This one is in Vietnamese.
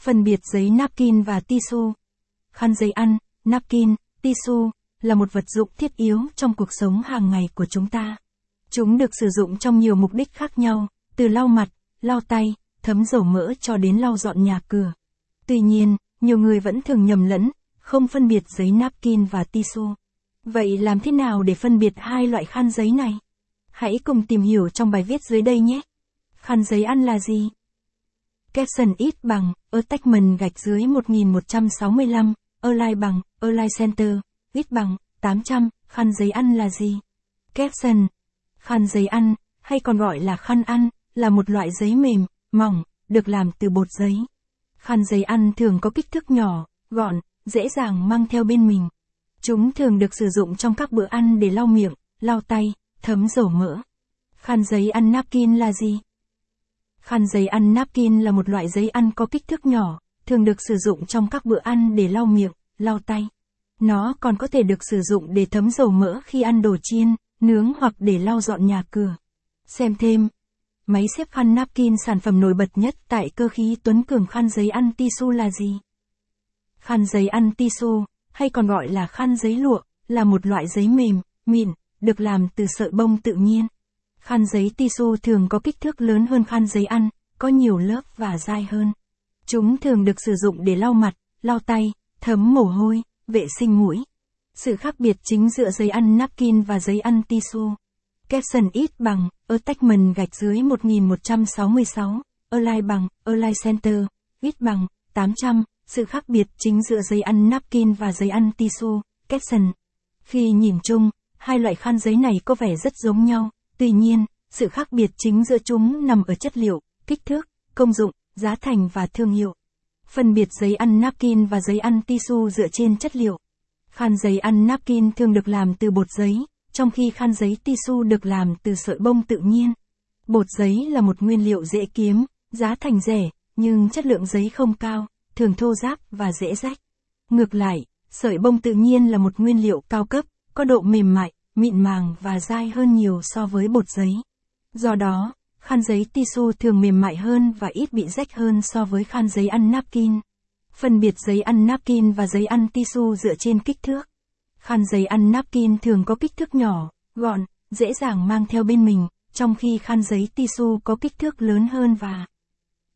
Phân biệt giấy napkin và tissue. Khăn giấy ăn, napkin, tissue là một vật dụng thiết yếu trong cuộc sống hàng ngày của chúng ta. Chúng được sử dụng trong nhiều mục đích khác nhau, từ lau mặt, lau tay, thấm dầu mỡ cho đến lau dọn nhà cửa. Tuy nhiên, nhiều người vẫn thường nhầm lẫn, không phân biệt giấy napkin và tissue. Vậy làm thế nào để phân biệt hai loại khăn giấy này? Hãy cùng tìm hiểu trong bài viết dưới đây nhé. Khăn giấy ăn là gì? Capson ít bằng, attachment gạch dưới 1165, align bằng, align center, ít bằng, 800, khăn giấy ăn là gì? Capson. Khăn giấy ăn, hay còn gọi là khăn ăn, là một loại giấy mềm, mỏng, được làm từ bột giấy. Khăn giấy ăn thường có kích thước nhỏ, gọn, dễ dàng mang theo bên mình. Chúng thường được sử dụng trong các bữa ăn để lau miệng, lau tay, thấm dầu mỡ. Khăn giấy ăn napkin là gì? Khăn giấy ăn napkin là một loại giấy ăn có kích thước nhỏ, thường được sử dụng trong các bữa ăn để lau miệng, lau tay. Nó còn có thể được sử dụng để thấm dầu mỡ khi ăn đồ chiên, nướng hoặc để lau dọn nhà cửa. Xem thêm. Máy xếp khăn napkin sản phẩm nổi bật nhất tại cơ khí Tuấn Cường khăn giấy ăn tisu là gì? Khăn giấy ăn tisu, hay còn gọi là khăn giấy lụa, là một loại giấy mềm, mịn, được làm từ sợi bông tự nhiên. Khăn giấy tisu thường có kích thước lớn hơn khăn giấy ăn, có nhiều lớp và dai hơn. Chúng thường được sử dụng để lau mặt, lau tay, thấm mồ hôi, vệ sinh mũi. Sự khác biệt chính giữa giấy ăn napkin và giấy ăn tisu, Capson ít bằng, attachment gạch dưới 1166, align bằng, align center, ít bằng, 800, sự khác biệt chính giữa giấy ăn napkin và giấy ăn tisu, capson. Khi nhìn chung, hai loại khăn giấy này có vẻ rất giống nhau, tuy nhiên, sự khác biệt chính giữa chúng nằm ở chất liệu, kích thước, công dụng, giá thành và thương hiệu. Phân biệt giấy ăn napkin và giấy ăn tissue dựa trên chất liệu. Khăn giấy ăn napkin thường được làm từ bột giấy, trong khi khăn giấy tissue được làm từ sợi bông tự nhiên. Bột giấy là một nguyên liệu dễ kiếm, giá thành rẻ, nhưng chất lượng giấy không cao, thường thô ráp và dễ rách. Ngược lại, sợi bông tự nhiên là một nguyên liệu cao cấp, có độ mềm mại, mịn màng và dai hơn nhiều so với bột giấy. Do đó, khăn giấy tissue thường mềm mại hơn và ít bị rách hơn so với khăn giấy ăn napkin. Phân biệt giấy ăn napkin và giấy ăn tissue dựa trên kích thước. Khăn giấy ăn napkin thường có kích thước nhỏ, gọn, dễ dàng mang theo bên mình, trong khi khăn giấy tissue có kích thước lớn hơn và